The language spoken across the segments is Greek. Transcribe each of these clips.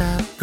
up.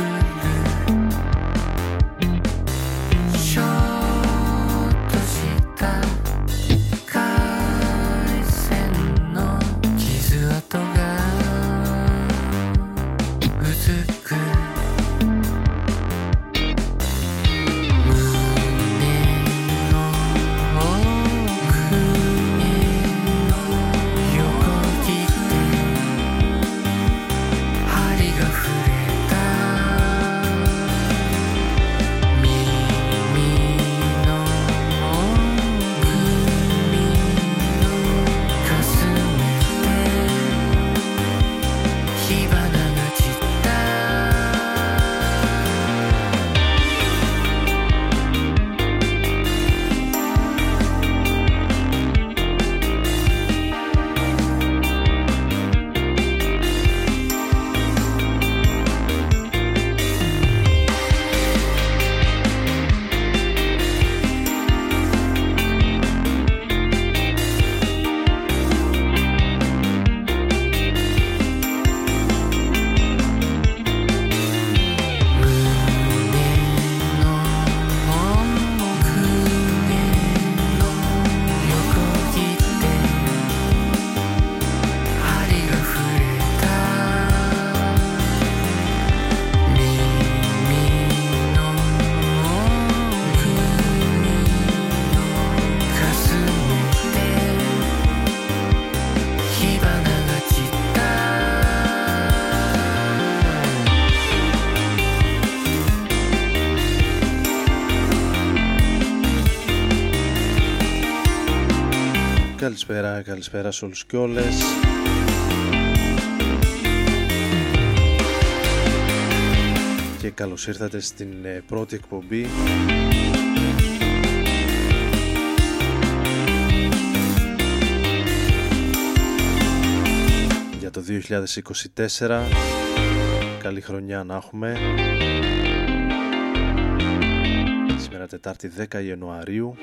Καλησπέρα, καλησπέρα σε όλους και όλες. Και καλώς ήρθατε στην ε, πρώτη εκπομπή για το 2024. Καλή χρονιά να έχουμε. Σήμερα Τετάρτη 10 Ιανουαρίου.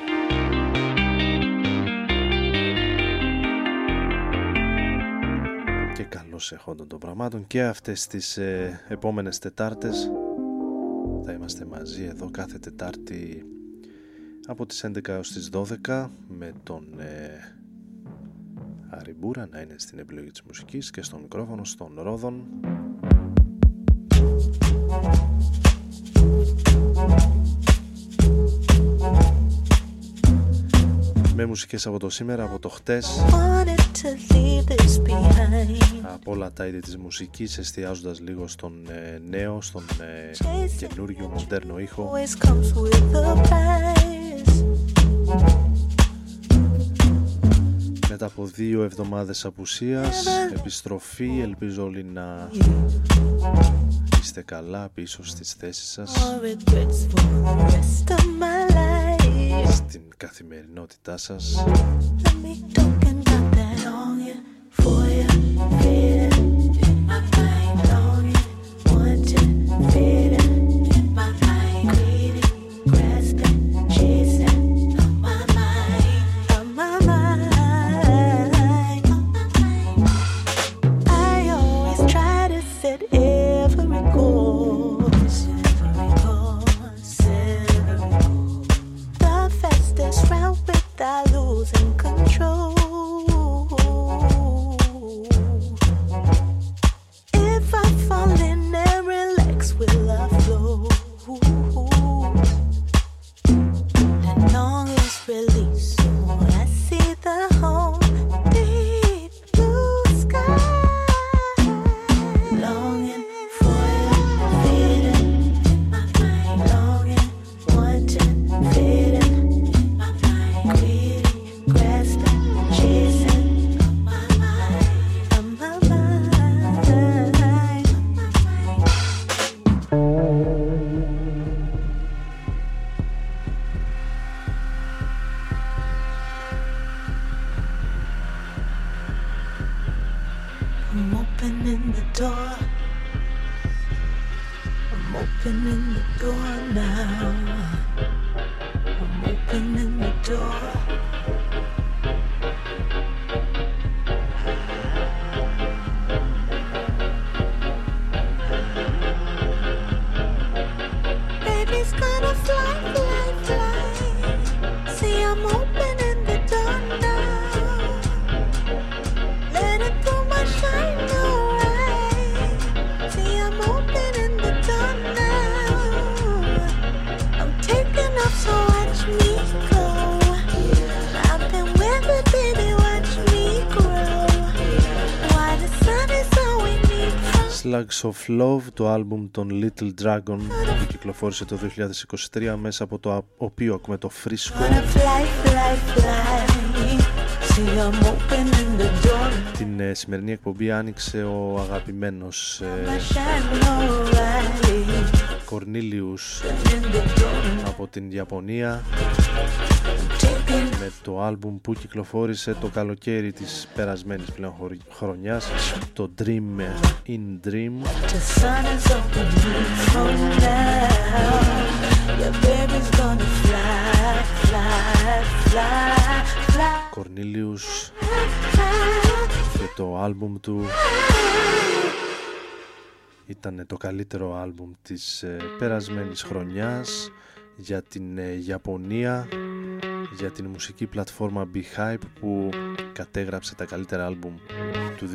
Καλώς εχόντων των πραγμάτων και αυτές τις ε, επόμενες Τετάρτες. Θα είμαστε μαζί εδώ κάθε Τετάρτη από τις 11 έως τις 12 με τον ε, Αριμπούρα να είναι στην επιλογή της μουσικής και στο μικρόφωνο στον Ρόδον. Με μουσικές από το σήμερα, από το χτες από όλα τα είδη της μουσικής εστιάζοντας λίγο στον ε, νέο, στον ε, καινούργιο μοντέρνο ήχο. μετά από δύο εβδομάδες απουσίας επιστροφή ελπίζω όλοι να είστε καλά πίσω στις θέσεις σας. Στην καθημερινότητά σας The fastest round without losing control. Slugs of Love, το άλμπουμ των Little Dragon που κυκλοφόρησε το 2023 μέσα από το οποίο ακούμε το φρίσκο Την ε, σημερινή εκπομπή άνοιξε ο αγαπημένος ε, Κορνίλιους από την Ιαπωνία με το άλμπουμ που κυκλοφόρησε το καλοκαίρι της περασμένης πλέον χρονιάς το Dream in Dream. Κορνίλιους και το άλμπουμ του ήταν το καλύτερο άλμπουμ της ε, περασμένης χρονιάς για την ε, Ιαπωνία για την μουσική πλατφόρμα Beehive που κατέγραψε τα καλύτερα άλμπουμ του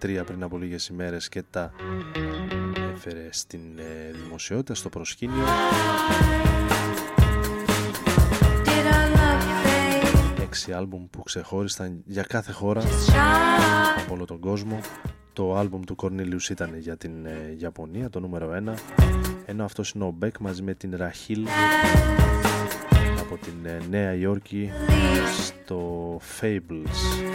2023 πριν από λίγες ημέρες και τα έφερε στην ε, δημοσιότητα, στο προσκήνιο. Έξι άλμπουμ που ξεχώρισαν για κάθε χώρα από όλο τον κόσμο. Το άλμπουμ του Cornelius ήταν για την ε, Ιαπωνία, το νούμερο 1. Ενώ αυτός είναι ο Μπέκ μαζί με την Ραχίλ από την ε, Νέα Υόρκη στο Fables.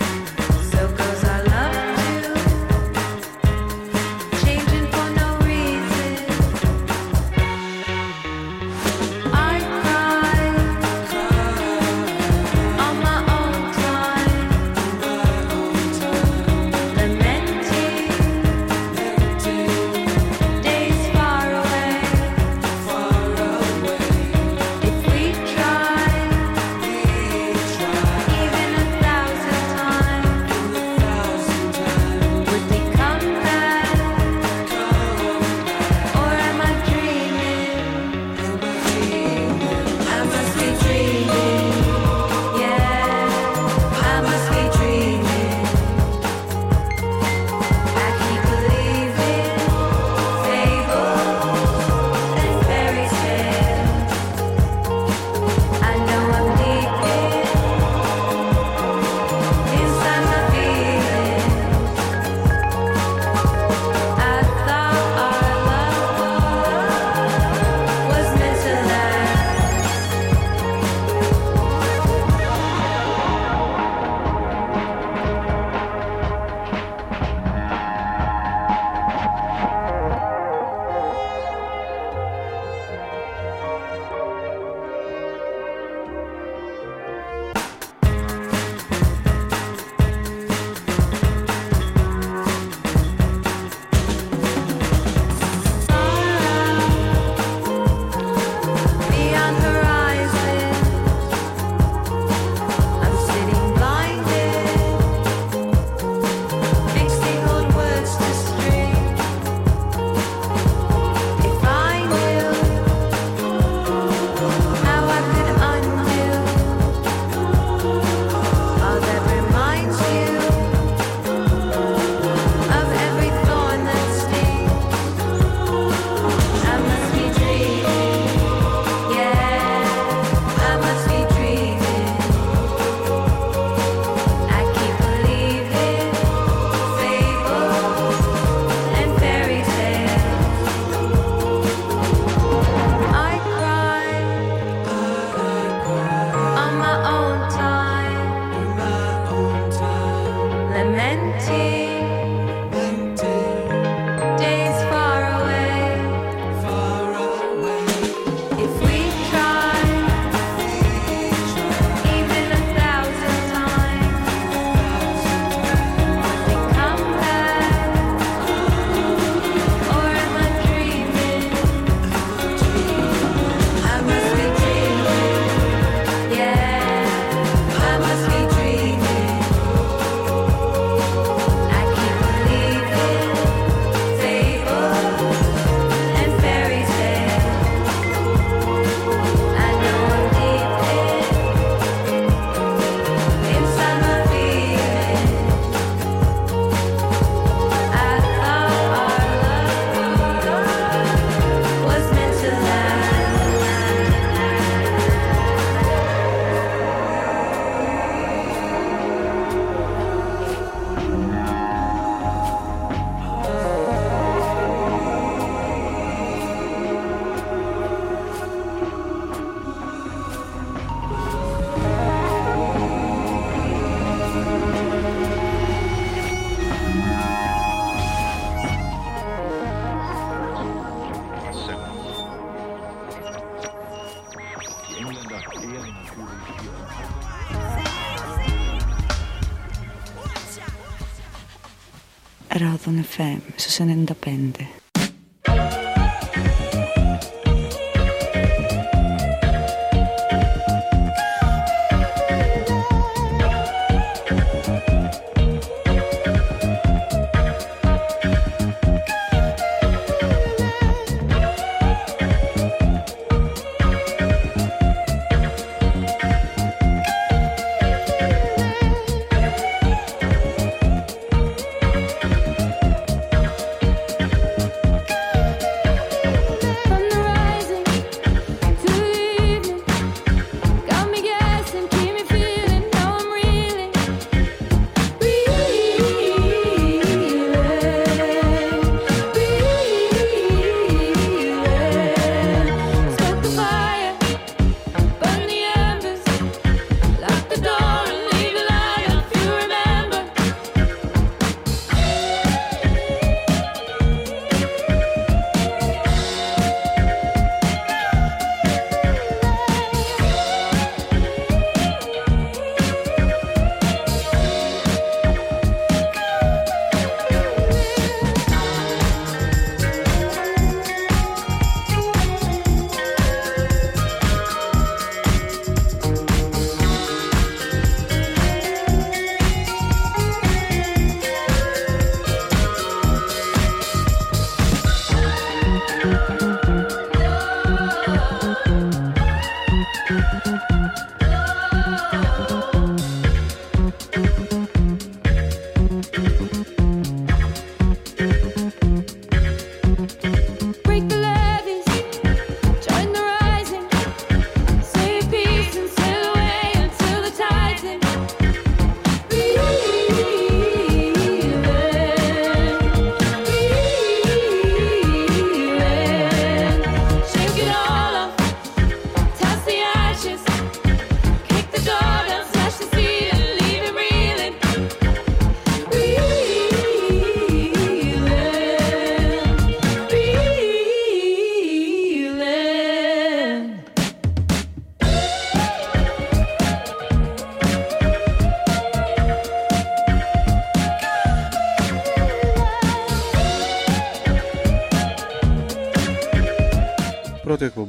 empty.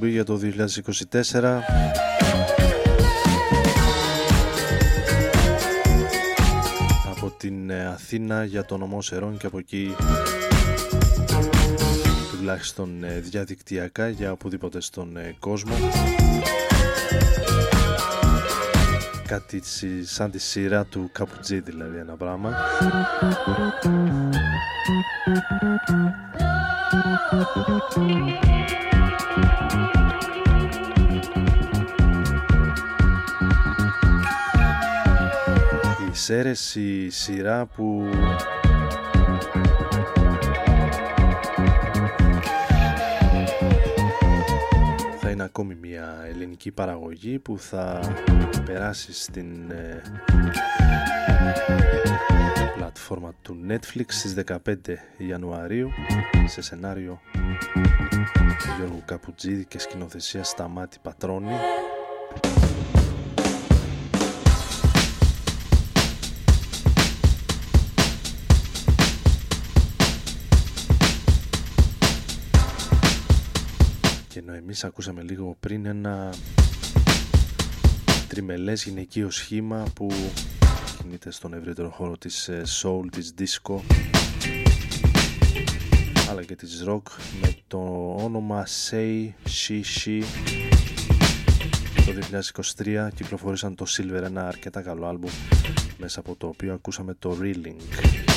Για το 2024 από την ε, Αθήνα για το νομό Σερών και από εκεί τουλάχιστον ε, διαδικτυακά για οπουδήποτε στον ε, κόσμο. Κάτι σαν τη σειρά του Καπουτζή δηλαδή ένα πράγμα εξαίρεση σειρά που ακόμη μια ελληνική παραγωγή που θα περάσει στην ε, πλατφόρμα του Netflix στις 15 Ιανουαρίου σε σενάριο Γιώργου Καπουτζίδη και σκηνοθεσία Σταμάτη Πατρώνη εμείς ακούσαμε λίγο πριν ένα τριμελές γυναικείο σχήμα που κινείται στον ευρύτερο χώρο της ε, soul, της disco αλλά και της rock με το όνομα Say She She. Το 2023 κυκλοφορήσαν το Silver ένα αρκετά καλό άλμπουμ μέσα από το οποίο ακούσαμε το Reeling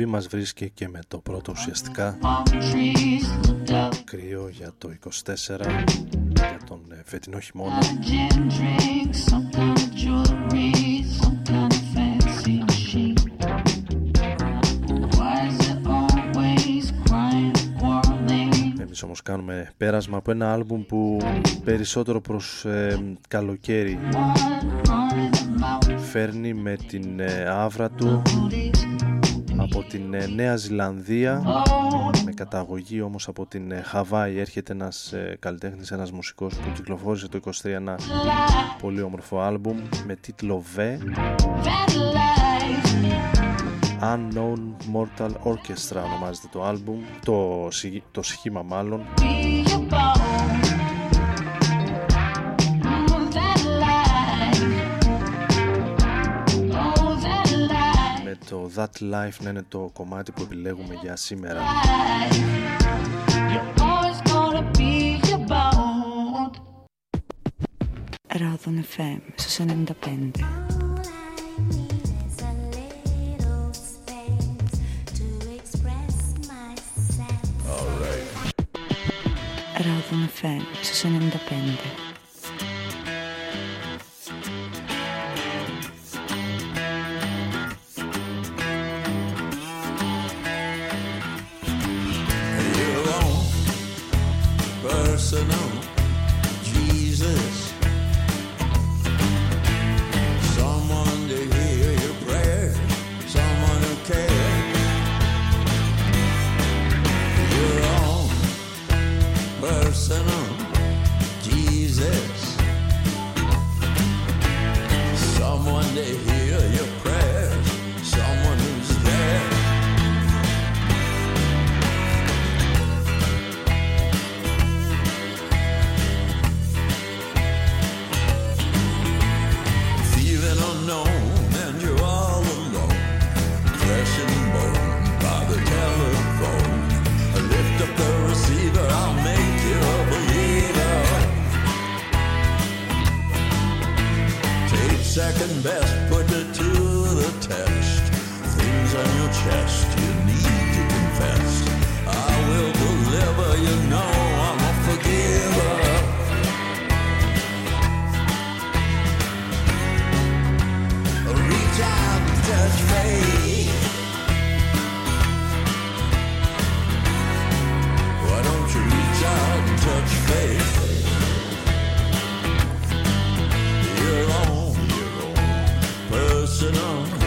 εκπομπή μας βρίσκει και με το πρώτο ουσιαστικά κρύο για το 24 για τον ε, φετινό χειμώνα. Εμείς όμως κάνουμε πέρασμα από ένα άλμπουμ που περισσότερο προς ε, καλοκαίρι φέρνει με την ε, άβρα του από την ε, Νέα Ζηλανδία. Με καταγωγή όμως από την ε, Χαβάη έρχεται ένας ε, καλλιτέχνης, ένας μουσικός που κυκλοφόρησε το 23 ένα πολύ όμορφο άλμπουμ με τίτλο V Unknown Mortal Orchestra ονομάζεται το άλμπουμ το, το σχήμα μάλλον το That Life να είναι το κομμάτι που επιλέγουμε για σήμερα. Ράδον FM στους 95. Ράδον FM στους 95. second best. Put it to the test. Things on your chest you need to confess. I will deliver, you know I'm a forgiver. Reach out and touch faith. Why don't you reach out and touch faith? personal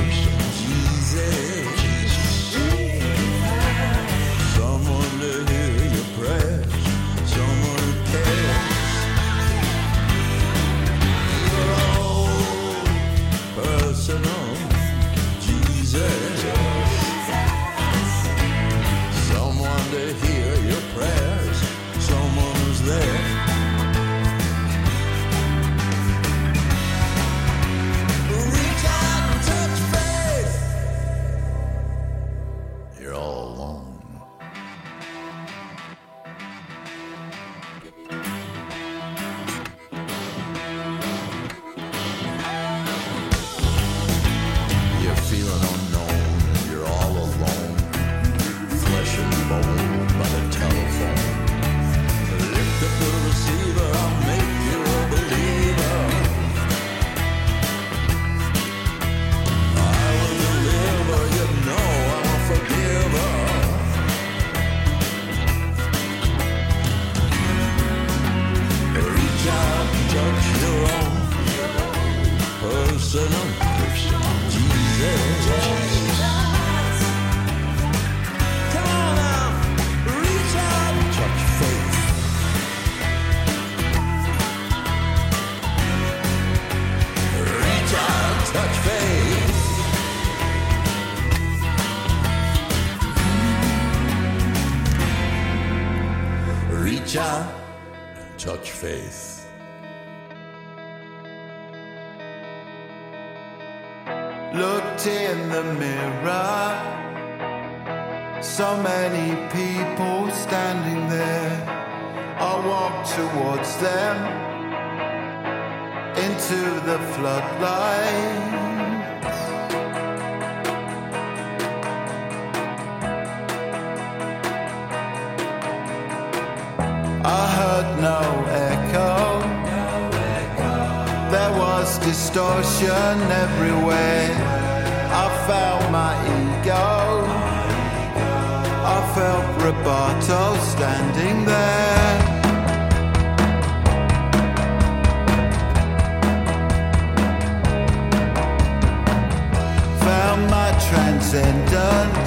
distortion everywhere. I felt my ego. I felt Roboto standing there. Found my transcendence.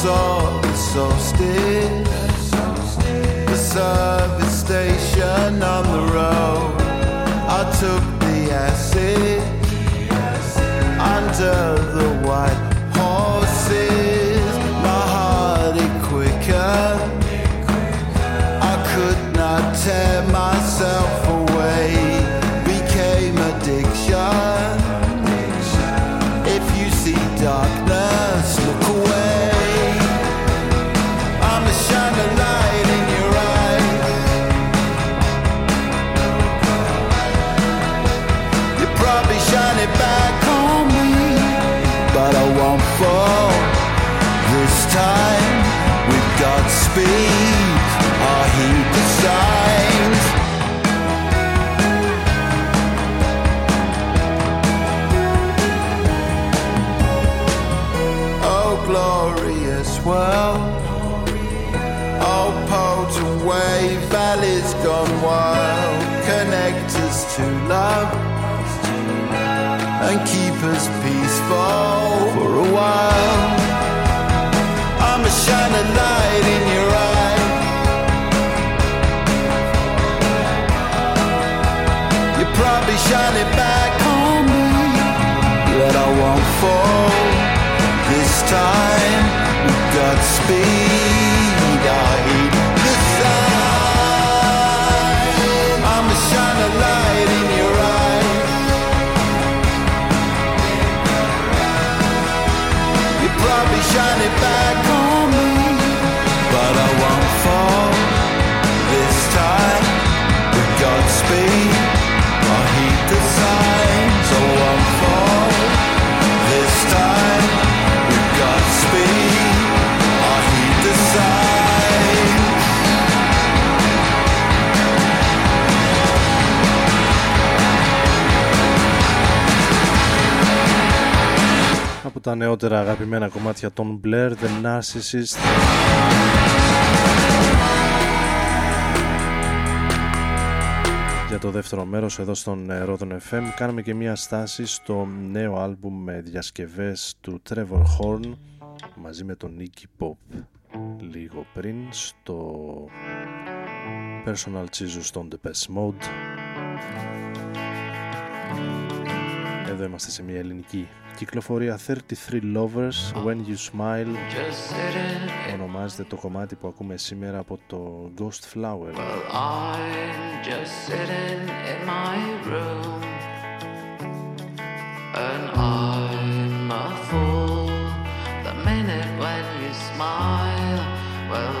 I saw the solstice, the service station on the road. I took the acid under Από τα νεότερα αγαπημένα κομμάτια των Blair, The Narcissist. Για το δεύτερο μέρος εδώ στον ε, Rodon FM κάναμε και μια στάση στο νέο άλμπουμ με διασκευές του Trevor Horn μαζί με τον Nicky Pop λίγο πριν στο Personal Jesus των Depeche Mode Εδώ είμαστε σε μια ελληνική κυκλοφορία 33 Lovers When You Smile Just sitting ονομάζεται το κομμάτι που ακούμε σήμερα από το Ghost Flower Well, I'm just sitting in my room, and I'm a fool. The minute when you smile, well,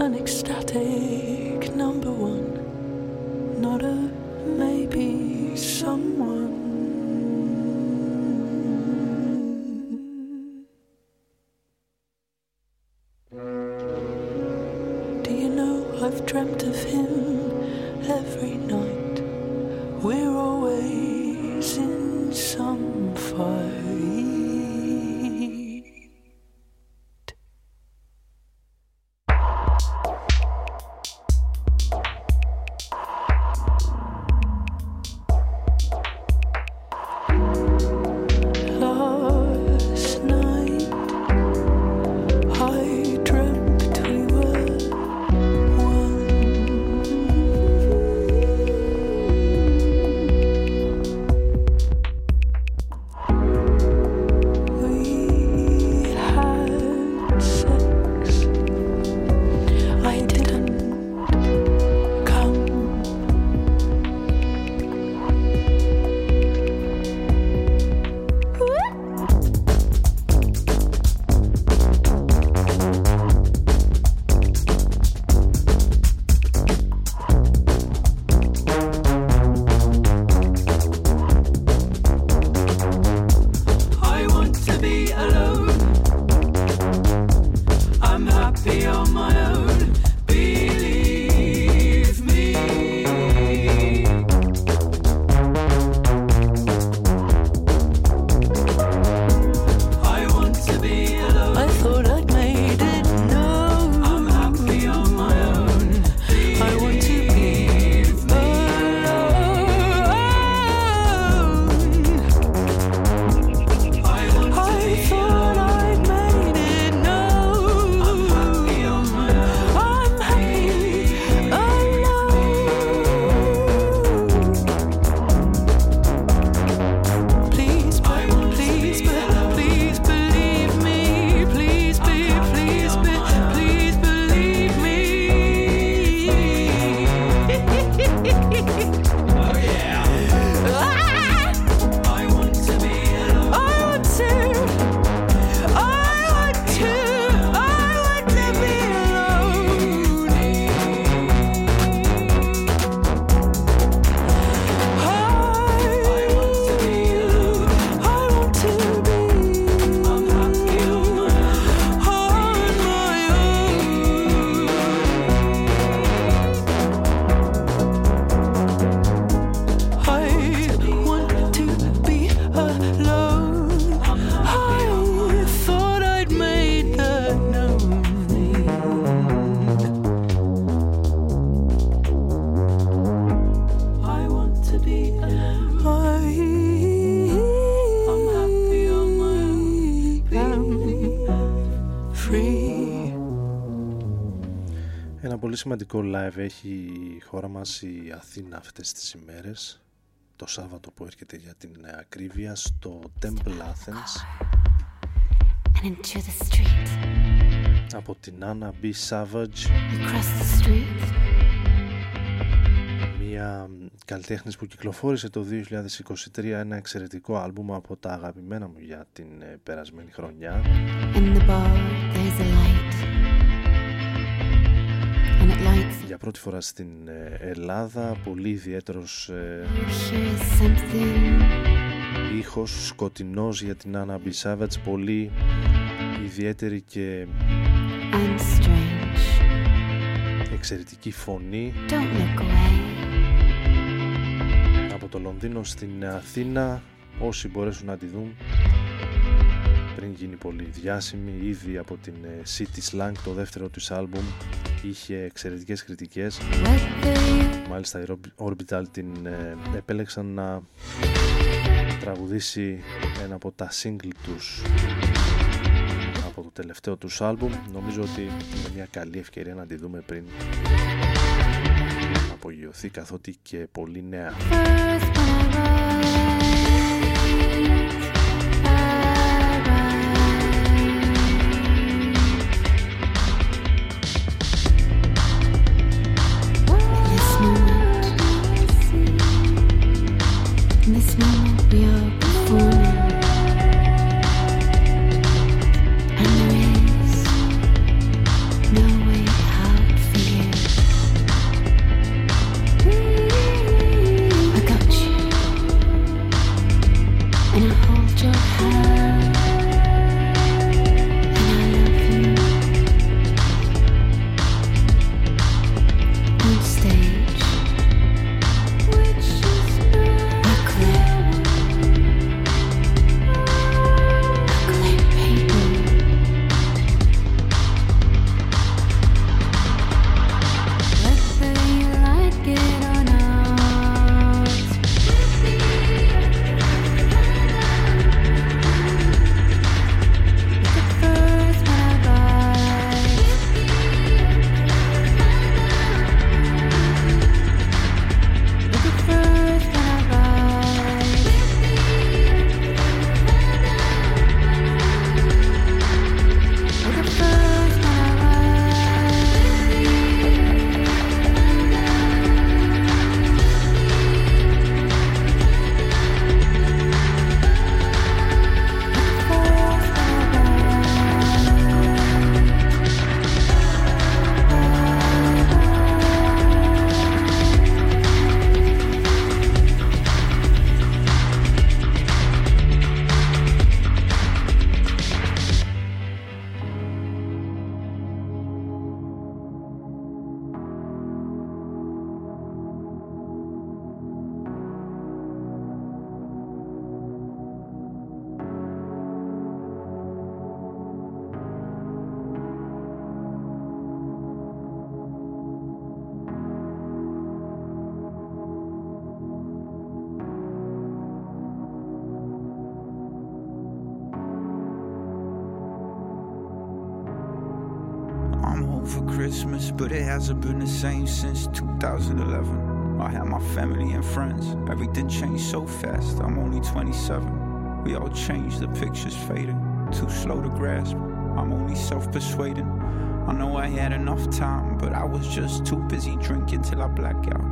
an ecstatic number one, not a maybe someone. σημαντικό live έχει η χώρα μας η Αθήνα αυτές τις ημέρες. Το Σάββατο που έρχεται για την ακρίβεια στο Temple Athens. Από την Anna B. Savage. Μια καλλιτέχνης που κυκλοφόρησε το 2023 ένα εξαιρετικό άλμπουμ από τα αγαπημένα μου για την ε, περασμένη χρονιά. πρώτη φορά στην ε, Ελλάδα. Πολύ ιδιαίτερος ε, ήχος σκοτεινός για την Άννα πολύ ιδιαίτερη και εξαιρετική φωνή από το Λονδίνο στην Αθήνα. Όσοι μπορέσουν να τη δουν πριν γίνει πολύ διάσημη ήδη από την ε, City Slang το δεύτερο της άλμπουμ είχε εξαιρετικές κριτικές. Μάλιστα οι Orbital την ε, επέλεξαν να τραγουδήσει ένα από τα single τους από το τελευταίο τους άλμπουμ. Νομίζω ότι είναι μια καλή ευκαιρία να τη δούμε πριν απογειωθεί καθότι και πολύ νέα Dios. Been the same since 2011. I had my family and friends. Everything changed so fast. I'm only 27. We all changed, the picture's fading. Too slow to grasp. I'm only self persuading. I know I had enough time, but I was just too busy drinking till I black out.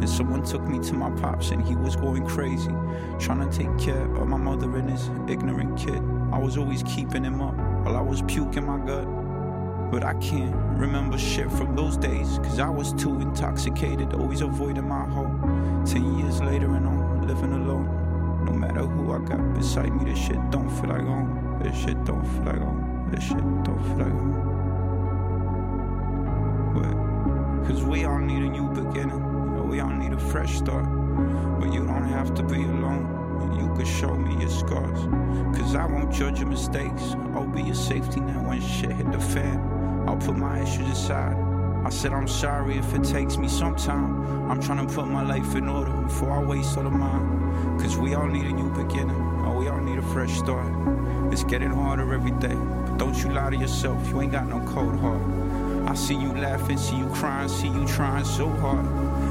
And someone took me to my pops, and he was going crazy, trying to take care of my mother and his ignorant kid. I was always keeping him up while I was puking my gut. But I can't remember shit from those days, cause I was too intoxicated, always avoiding my home. Ten years later, and I'm living alone. No matter who I got beside me, this shit don't feel like home. This shit don't feel like home. This shit don't feel like home. But, cause we all need a new beginning. We all need a fresh start. But you don't have to be alone. You could show me your scars. Cause I won't judge your mistakes. I'll be your safety net when shit hit the fan. I'll put my issues aside. I said I'm sorry if it takes me some time. I'm trying to put my life in order before I waste all of mine. Cause we all need a new beginning. Or we all need a fresh start. It's getting harder every day. But don't you lie to yourself, you ain't got no cold heart. I see you laughing, see you crying, see you trying so hard.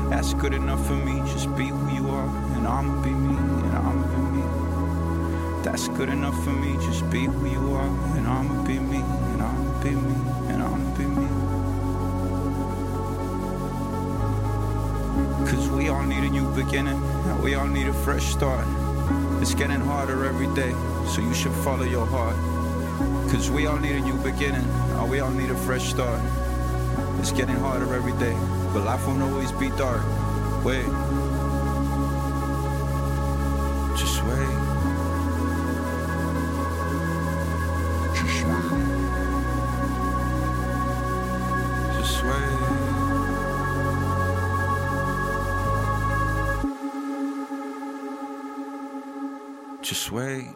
That's good enough for me. Just be who you are, and I'ma be me, and I'ma be me. That's good enough for me. Just be who you are, and I'ma be me, all need a new beginning, and we all need a fresh start. It's getting harder every day, so you should follow your heart. Cause we all need a new beginning, and we all need a fresh start. It's getting harder every day, but life won't always be dark. Wait. sway.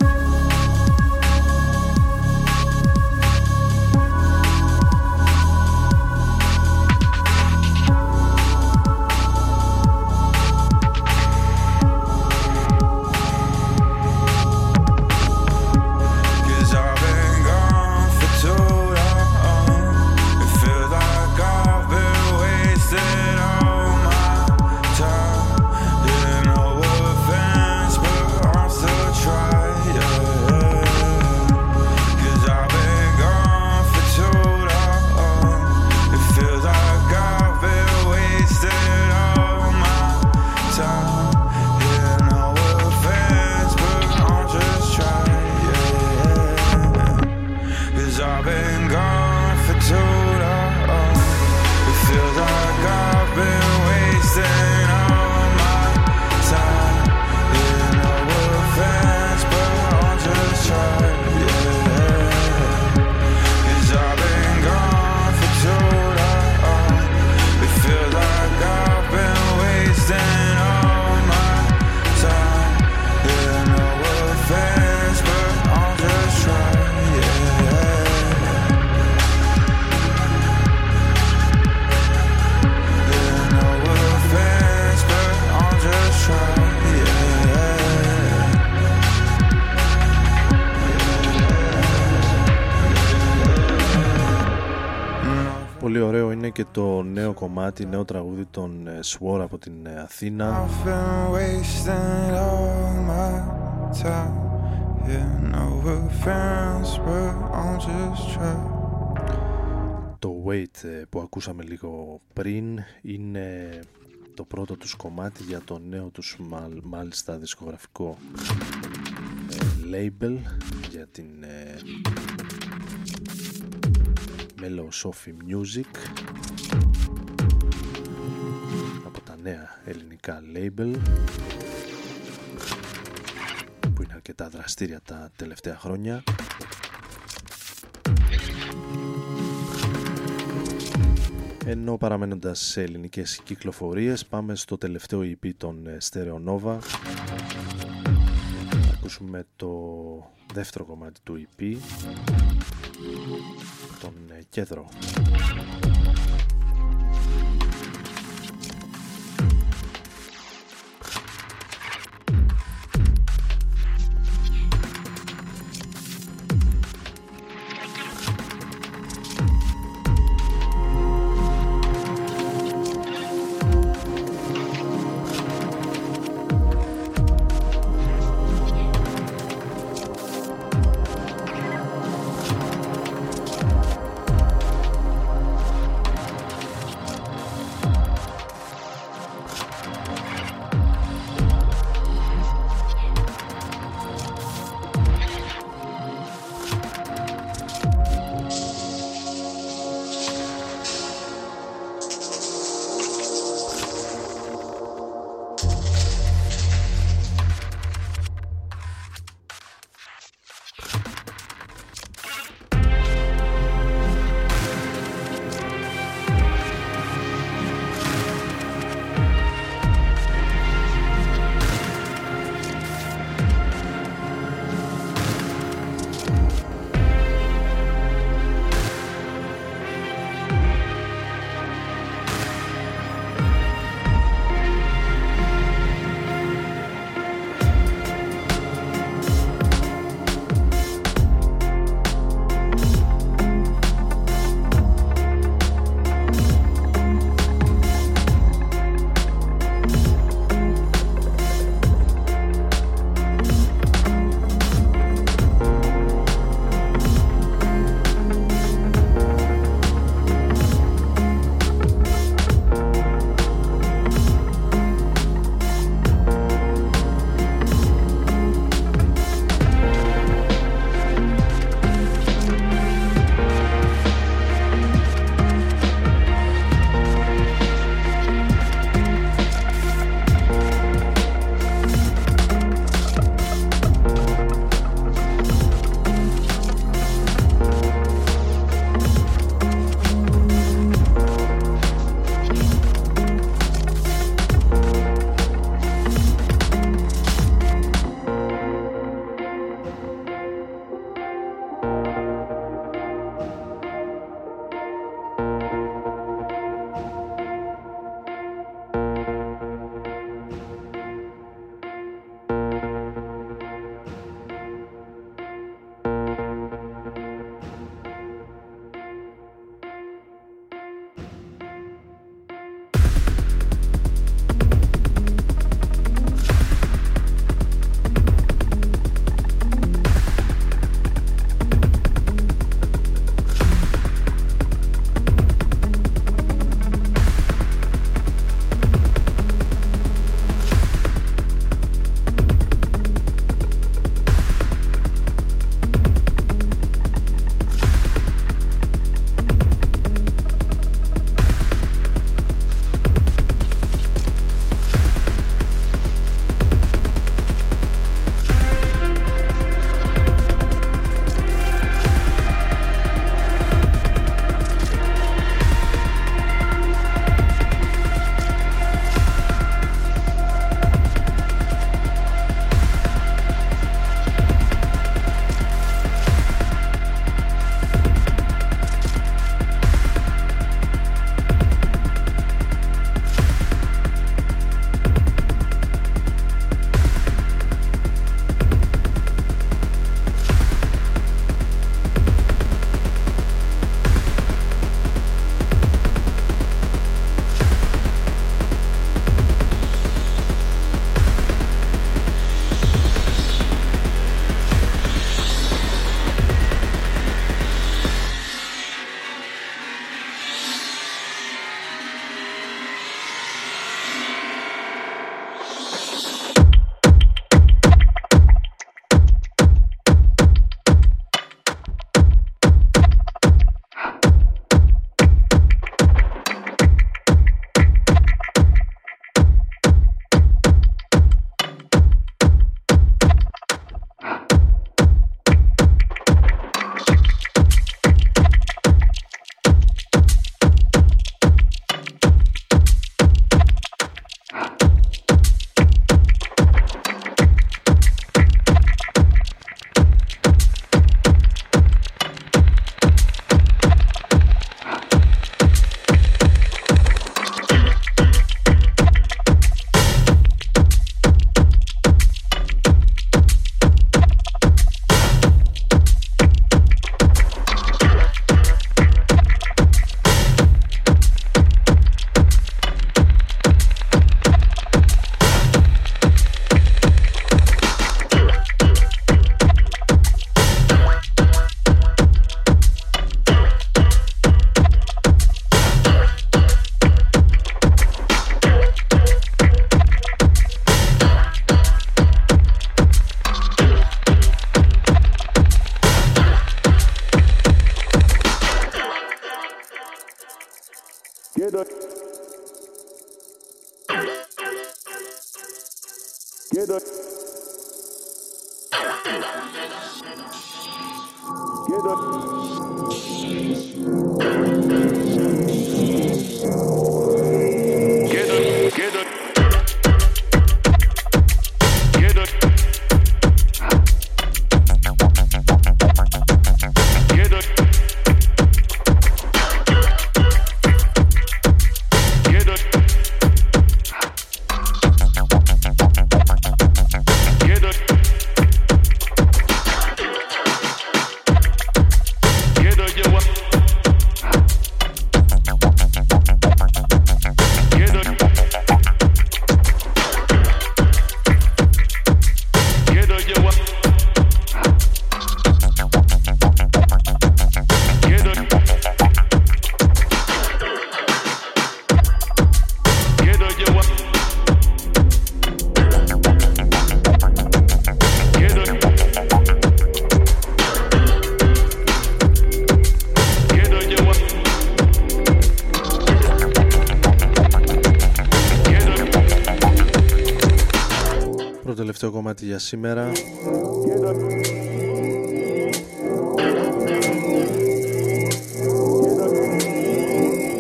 Νέο κομμάτι, νέο τραγούδι των ε, Swore από την ε, Αθήνα I've been wasting all my time. Yeah, no offense, but I'm just trying. Το Wait ε, που ακούσαμε λίγο πριν είναι το πρώτο τους κομμάτι για το νέο τους μάλ- μάλιστα δισκογραφικό ε, label για την ε, Mellow Sophie Music από τα νέα ελληνικά label που είναι αρκετά δραστήρια τα τελευταία χρόνια. Ενώ παραμένοντας σε ελληνικές κυκλοφορίες πάμε στο τελευταίο EP των ε, Stereo Nova. Θα ακούσουμε το δεύτερο κομμάτι του EP τον ε, Κέδρο Πρώτο τελευταίο κομμάτι για σήμερα.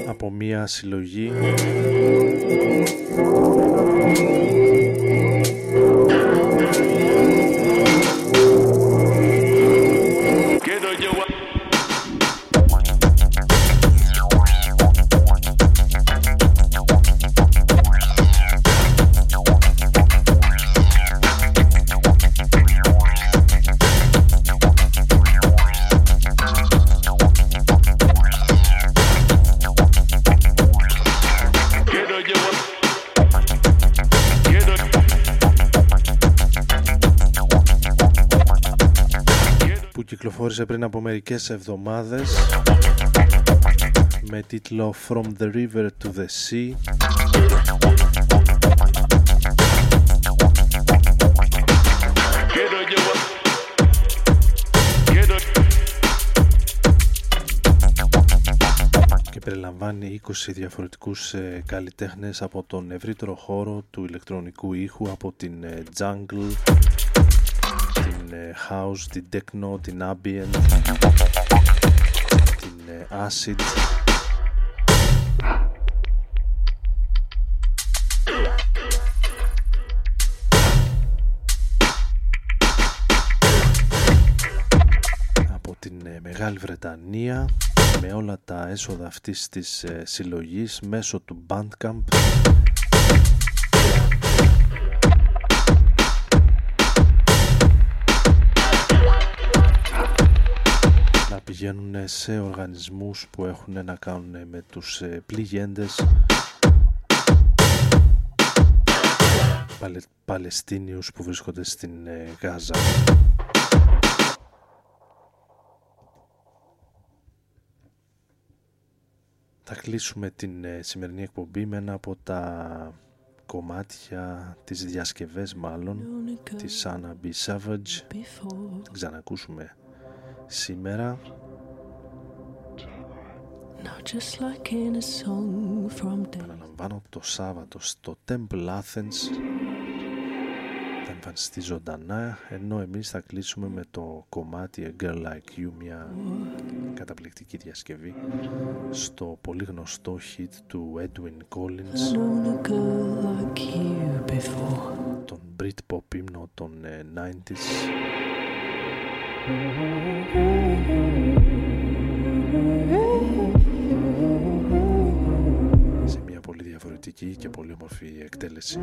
Από μία συλλογή κυκλοφόρησε πριν από μερικές εβδομάδες με τίτλο From the River to the Sea. Και περιλαμβάνει 20 διαφορετικούς ε, καλλιτέχνες από τον ευρύτερο χώρο του ηλεκτρονικού ήχου από την ε, jungle την ε, house, την techno, την ambient την ε, acid. Από την ε, Μεγάλη Βρετανία με όλα τα έσοδα αυτής της ε, συλλογής μέσω του Bandcamp πηγαίνουν σε οργανισμούς που έχουν να κάνουν με τους ε, πληγέντες Παλαι, Παλαιστίνιους που βρίσκονται στην ε, Γάζα. Θα κλείσουμε την ε, σημερινή εκπομπή με ένα από τα κομμάτια, τις διασκευές μάλλον, της Anna B. Savage. Την ξανακούσουμε σήμερα. Επαναλαμβάνω το Σάββατο στο Temple Athens θα εμφανιστεί ζωντανά ενώ εμείς θα κλείσουμε με το κομμάτι A Girl Like You μια καταπληκτική διασκευή στο πολύ γνωστό hit του Edwin Collins. Known a girl like you before. τον Britpop ύμνο των ε, 90s σε μια πολύ διαφορετική και πολύ όμορφη εκτέλεση.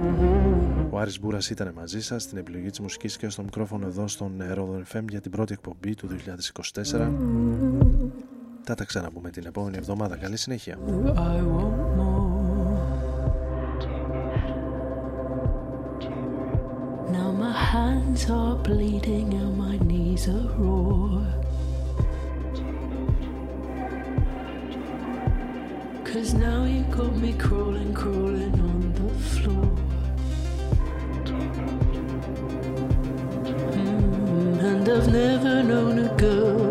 Ο Άρης Μπούρας ήταν μαζί σας στην επιλογή της μουσικής και στο μικρόφωνο εδώ στον Ρόδον FM για την πρώτη εκπομπή του 2024. Θα τα ξαναπούμε την επόμενη εβδομάδα. Καλή συνέχεια. I want more. Now my hands are bleeding and my knees are raw. Cause now you got me crawling, crawling on the floor. Mm, and I've never known a girl